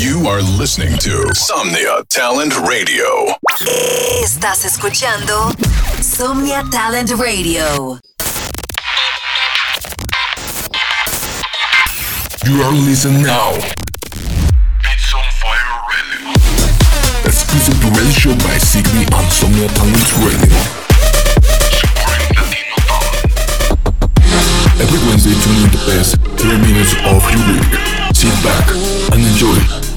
You are listening to Somnia Talent Radio. Estás escuchando Somnia Talent Radio. You are listening now. It's on fire radio. Exclusive to radio show by Signy on Somnia Talent Radio. Supporting Latino talent. Every Wednesday, tune in the best 30 minutes of your week. Sit back and enjoy.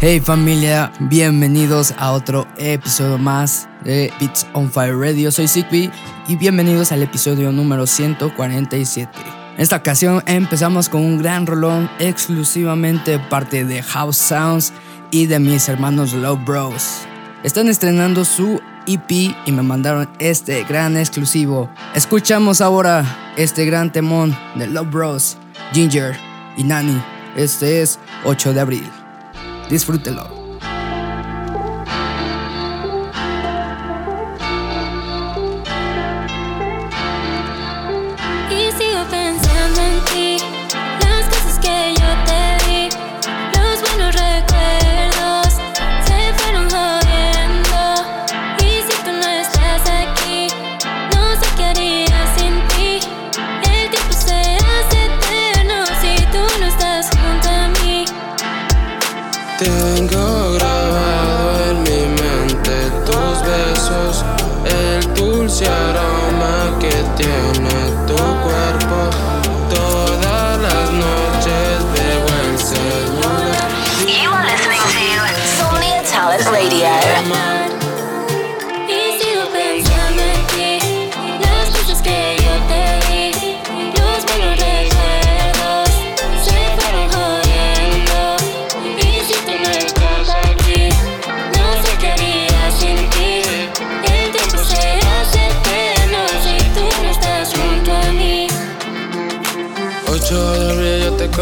Hey familia, bienvenidos a otro episodio más de Beats on Fire Radio. Soy Zigby y bienvenidos al episodio número 147. En esta ocasión empezamos con un gran rolón exclusivamente parte de House Sounds y de mis hermanos Love Bros. Están estrenando su EP y me mandaron este gran exclusivo. Escuchamos ahora este gran temón de Love Bros, Ginger y Nani. Este es 8 de abril. Disfrútelo.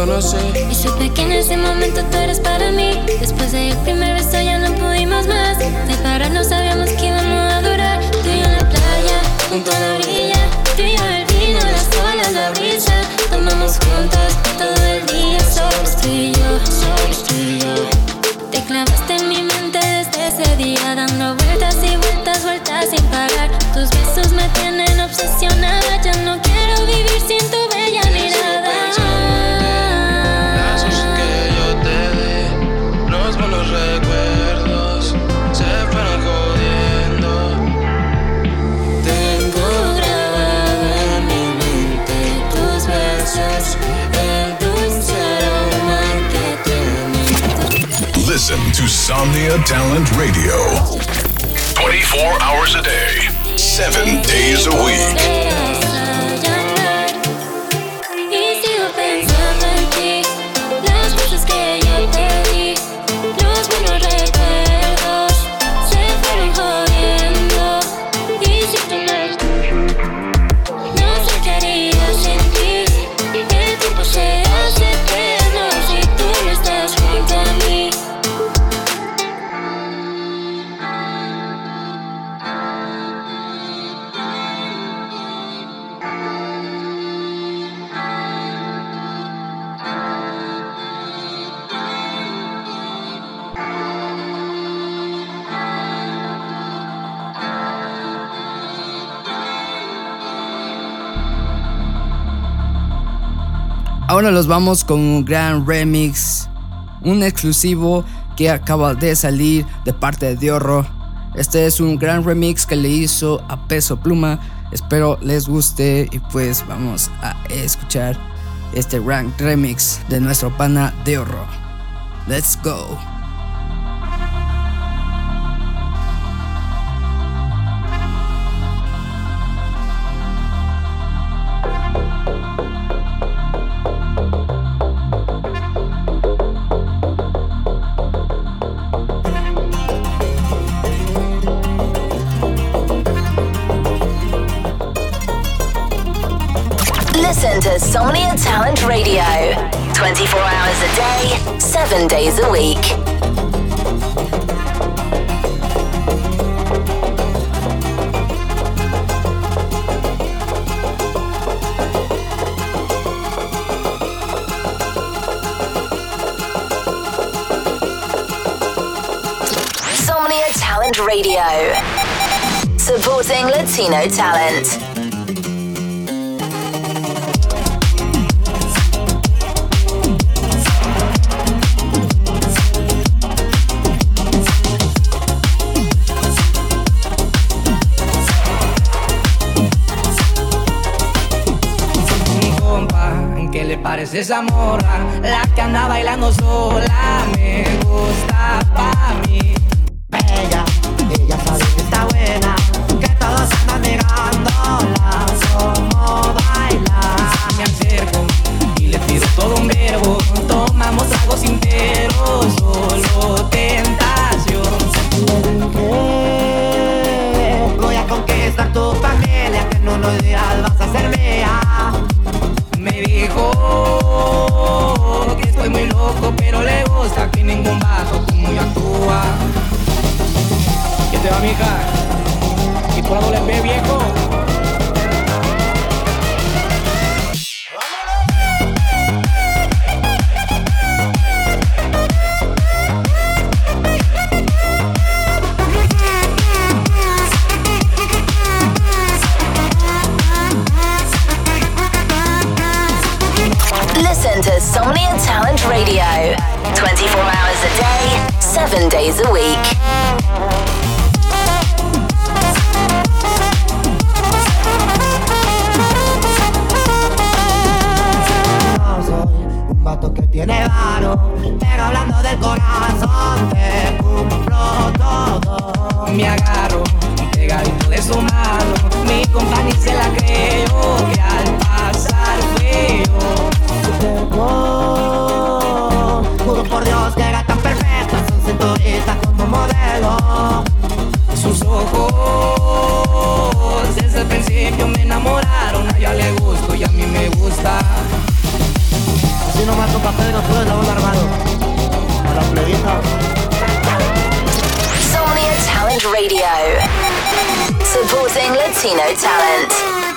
Conocí. Y supe que en ese momento tú eres para mí. Después del primer beso ya no pudimos más. Separarnos sabíamos que Listen to Somnia Talent Radio. 24 hours a day. Seven days a week. Y sigo pensando en ti, las cosas que yo te di, los buenos recuerdos Ahora los vamos con un gran remix, un exclusivo que acaba de salir de parte de Diorro. Este es un gran remix que le hizo a Peso Pluma. Espero les guste y pues vamos a escuchar este gran remix de nuestro pana Diorro. Let's go. Listen to Somnia Talent Radio 24 hours a day, 7 days a week. Radio, supporting Latino talent. Esa morra? La que anda bailando sola me gusta pa' mí. 7 days a week. Que tiene varo, pero hablando del corazón te cumplo todo. Me agarro pegadito de su mano. Mi compañía se la creo que al pasar fue enamoraron. A ella le gusto y a mí me gusta. Así nomás tu papel no puedes la armado. A la plebita. Somnia Talent Radio. Supporting Latino talent.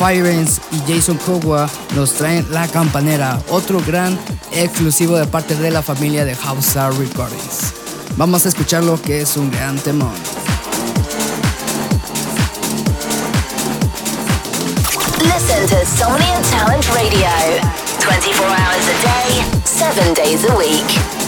Firens y Jason Kowa nos traen La Campanera, otro gran exclusivo de parte de la familia de House Recordings. Vamos a escuchar lo que es un gran temón. Listen to Somnia Talent Radio. 24 hours a day, 7 days a week.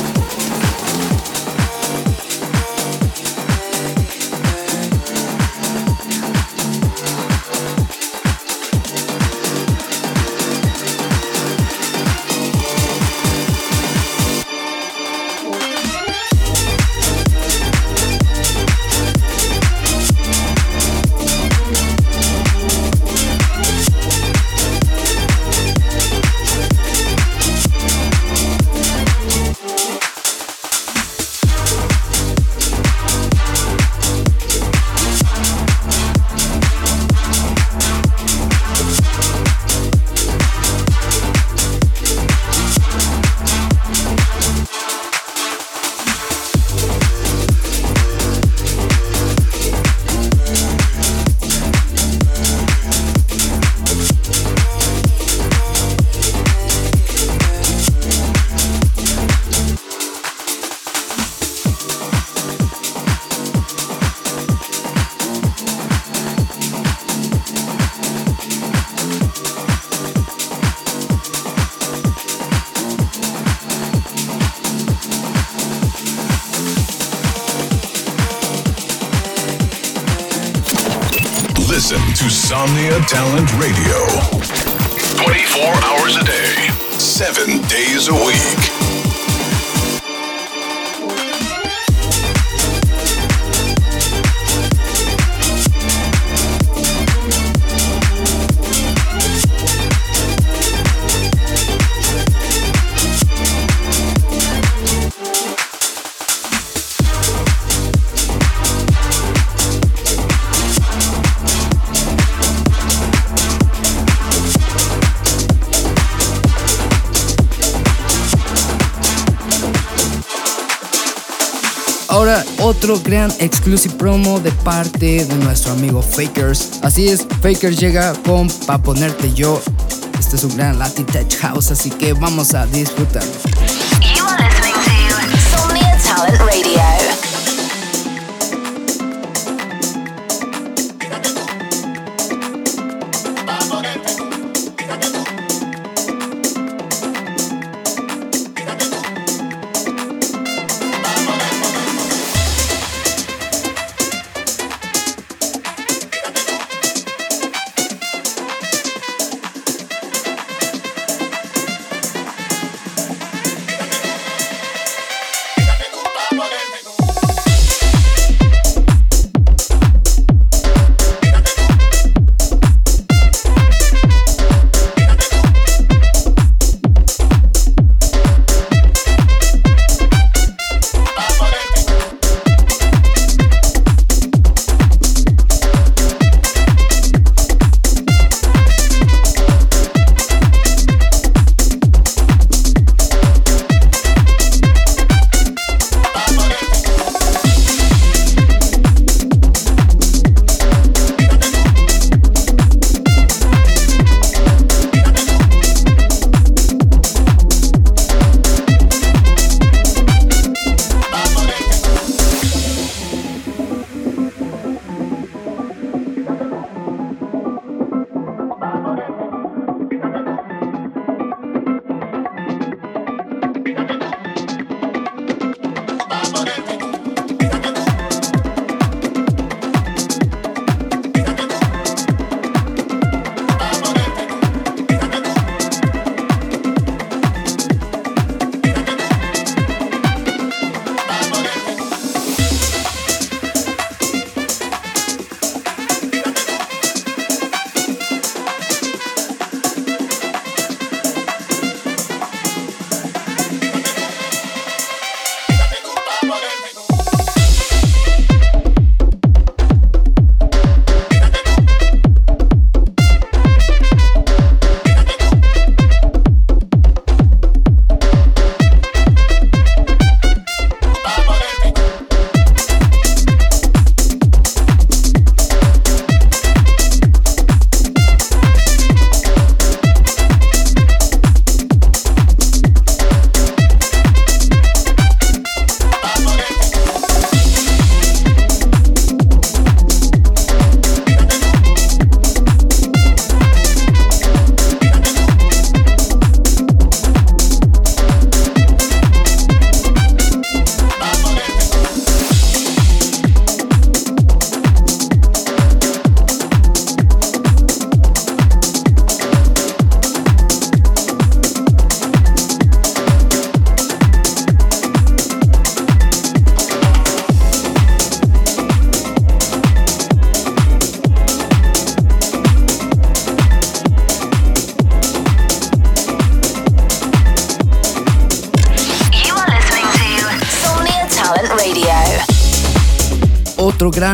To Somnia Talent Radio. 24 hours a day, 7 days a week. Otro gran exclusive promo de parte de nuestro amigo Fakers. Así es, Fakers llega con Pa' ponerte yo. Este es un gran Latin Tech House, así que vamos a disfrutarlo.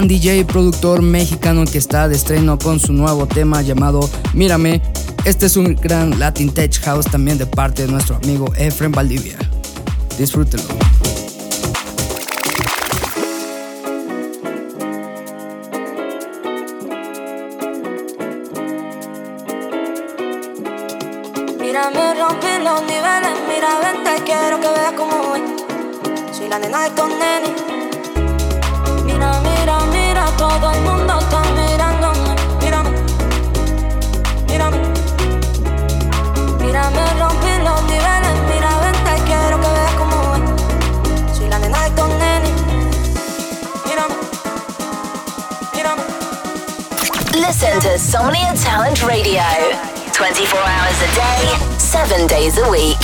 DJ productor mexicano que está de estreno con su nuevo tema llamado Mírame. Este es un gran Latin Tech House también de parte de nuestro amigo Efren Valdivia. Disfrútenlo. Mírame, rompí los niveles, mira, vente, quiero que veas cómo es. Soy la nena de estos nenes Listen to Somnia Talent Radio. 24 hours a day, 7 days a week.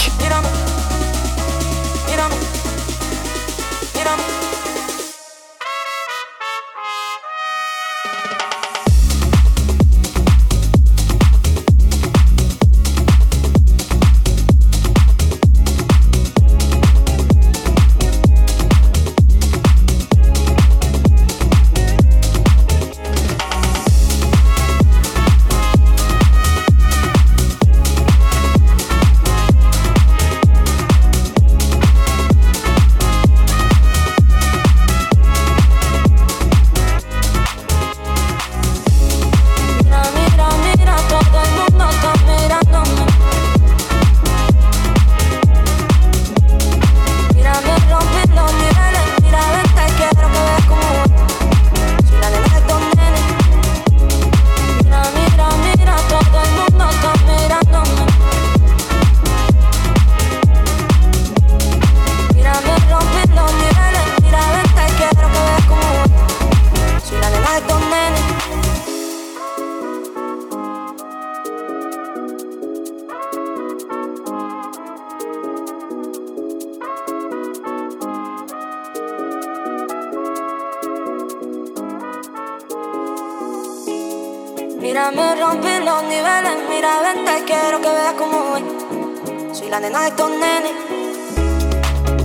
Mira, vente, quiero que veas cómo voy. Soy la nena de estos nenes.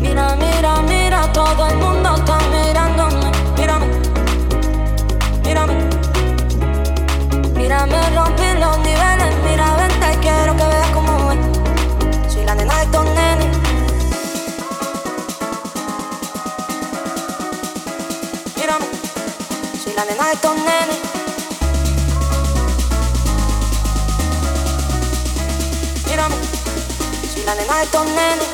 Mira, mira, mira, todo el mundo está mirándome. Mírame, mírame. Mira, me rompí los niveles. Mira, vente, quiero que veas cómo voy. Soy la nena de estos nenes. Mírame, soy la nena de estos nenes. Soy la nena de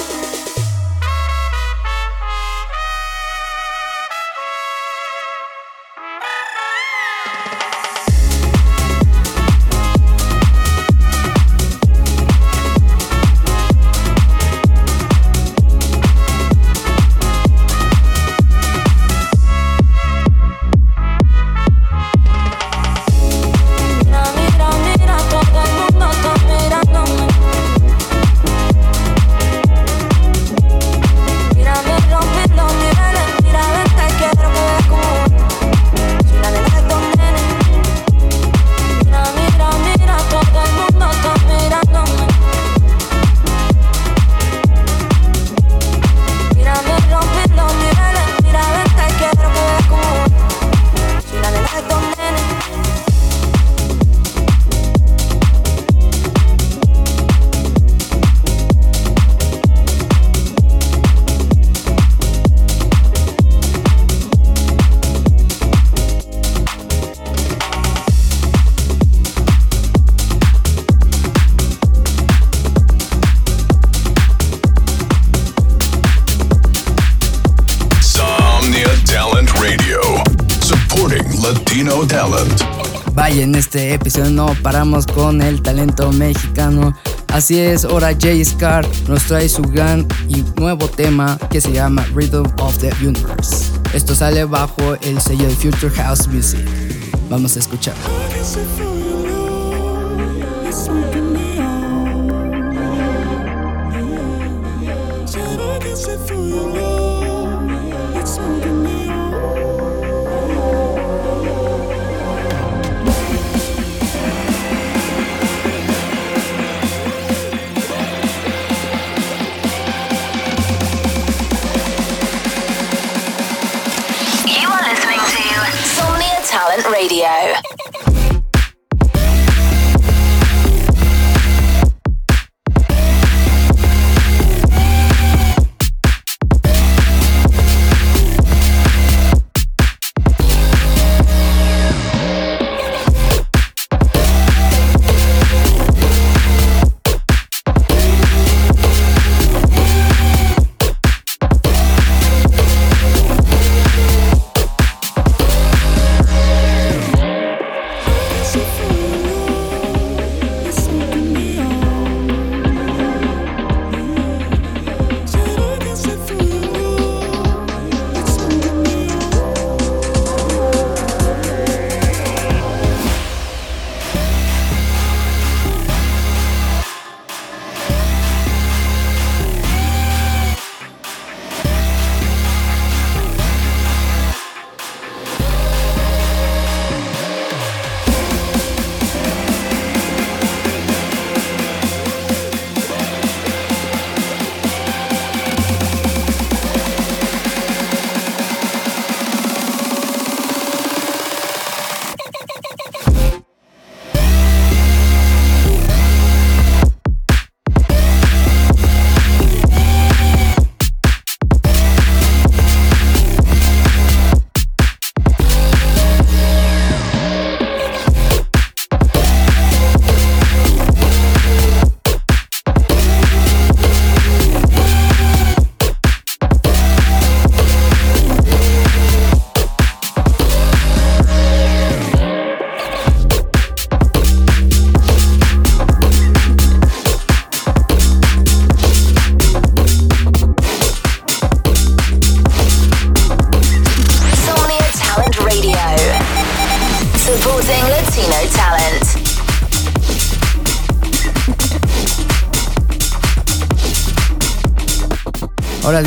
este episodio no paramos con el talento mexicano. Así es, ahora Jay Scar nos trae su gran y nuevo tema que se llama Rhythm of the Universe. Esto sale bajo el sello de Future House Music. Vamos a escuchar.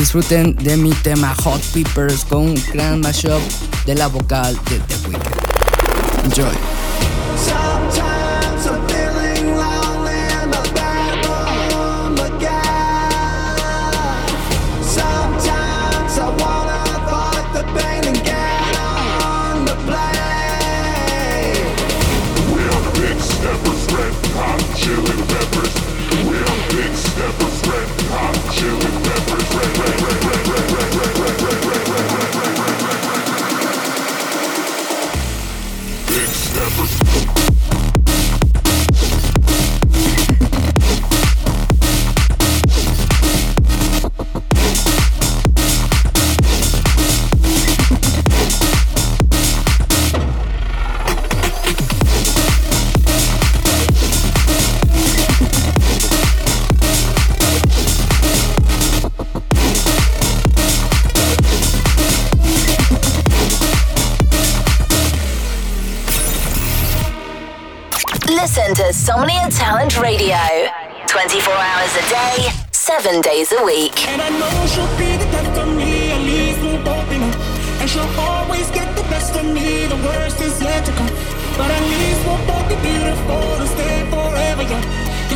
Disfruten de mi tema Hot Peppers con un gran mashup de la vocal de The Weeknd. Enjoy.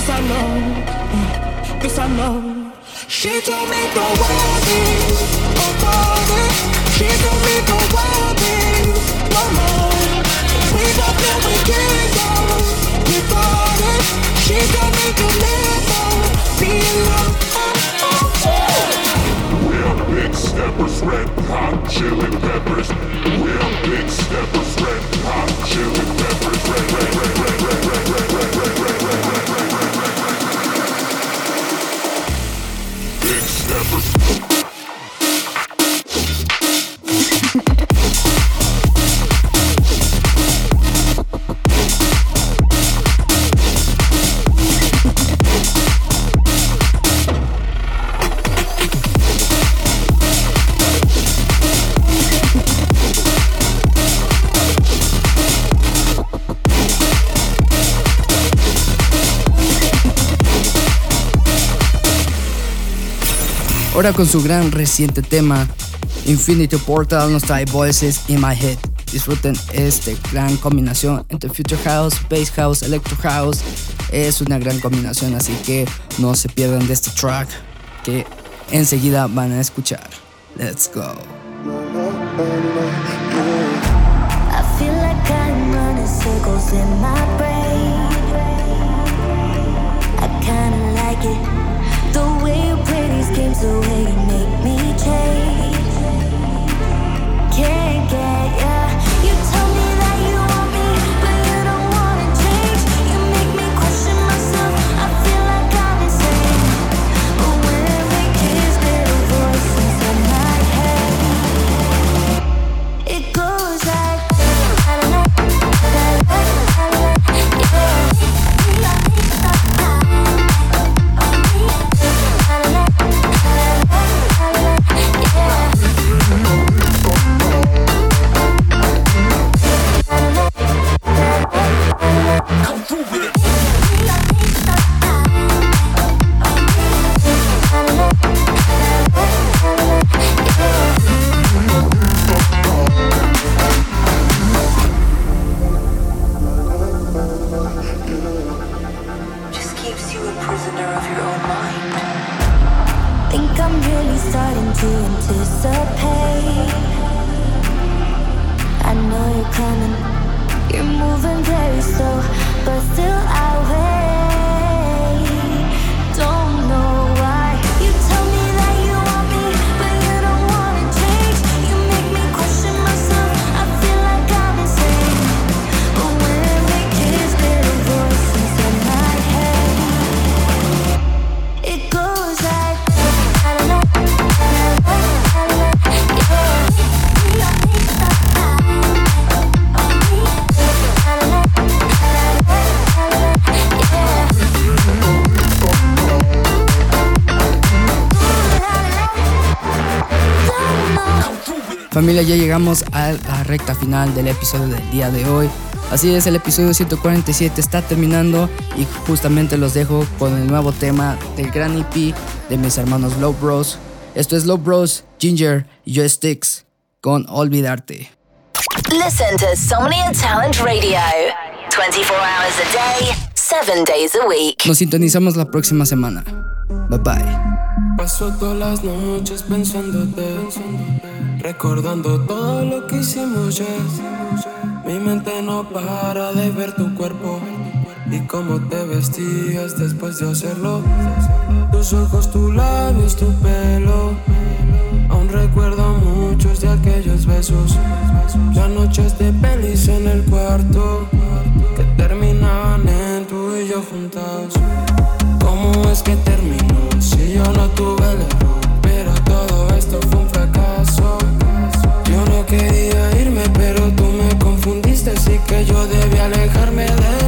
This I know, mm, this I know. She told me the world is a party. She told me the world is no home. We got there, we get out, we got it. She told me to live on, be alone. We are big steppers, red hot chili peppers. We are big steppers, red hot chili peppers, red, red, red, red. Never stop. Ahora con su gran reciente tema, Infinity Portal nos trae Voices in My Head. Disfruten esta gran combinación entre Future House, Bass House, Electro House. Es una gran combinación, así que no se pierdan de este track que enseguida van a escuchar. Let's go. In my brain. I kinda like it. The way you play these games, the way you make me change. Familia, ya llegamos a la recta final del episodio del día de hoy. Así es, el episodio 147 está terminando y justamente los dejo con el nuevo tema del gran EP de mis hermanos Low Bros. Esto es Low Bros, Ginger y Joysticks con Olvidarte. Listen to Somnia Talent Radio 24 hours a day, 7 days a week. Nos sintonizamos la próxima semana. Bye bye. Paso todas las noches pensándote, recordando todo lo que hicimos ya. Mi mente no para de ver tu cuerpo y cómo te vestías después de hacerlo. Tus ojos, tus labios, tu pelo. Aún recuerdo muchos de aquellos besos. Las noches de pelis en el cuarto que terminaban en tú y yo juntados. ¿Cómo es que terminó? Si yo no tuve el quería irme, pero tú me confundiste, así que yo debí alejarme de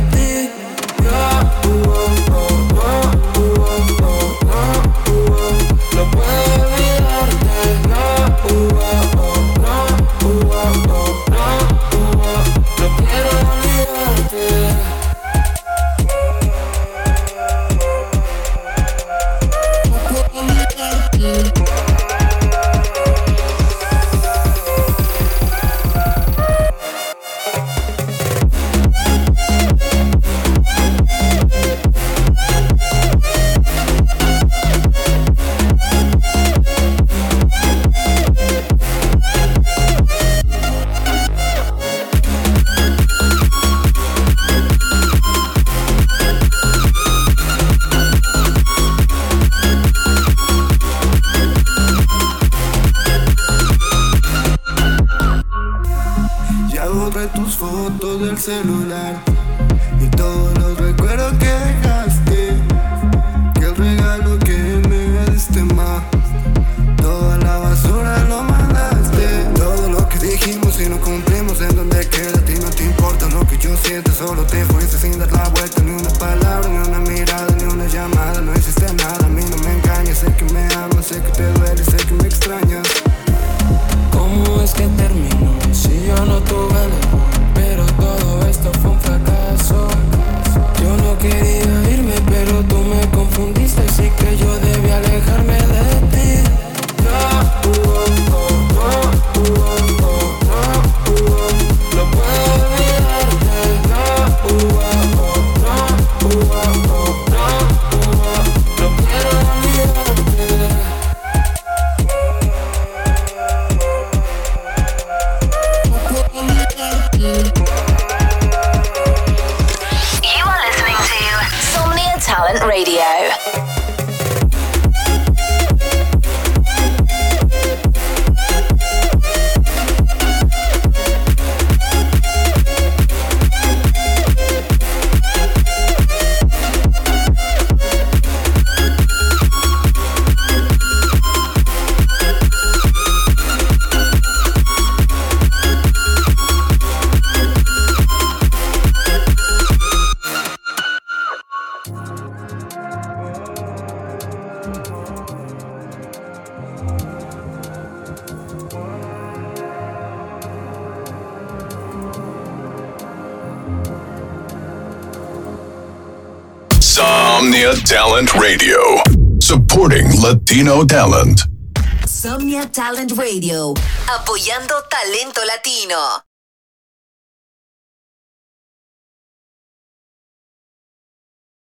Talent Radio, supporting Latino talent. Somnia Talent Radio, apoyando talento latino.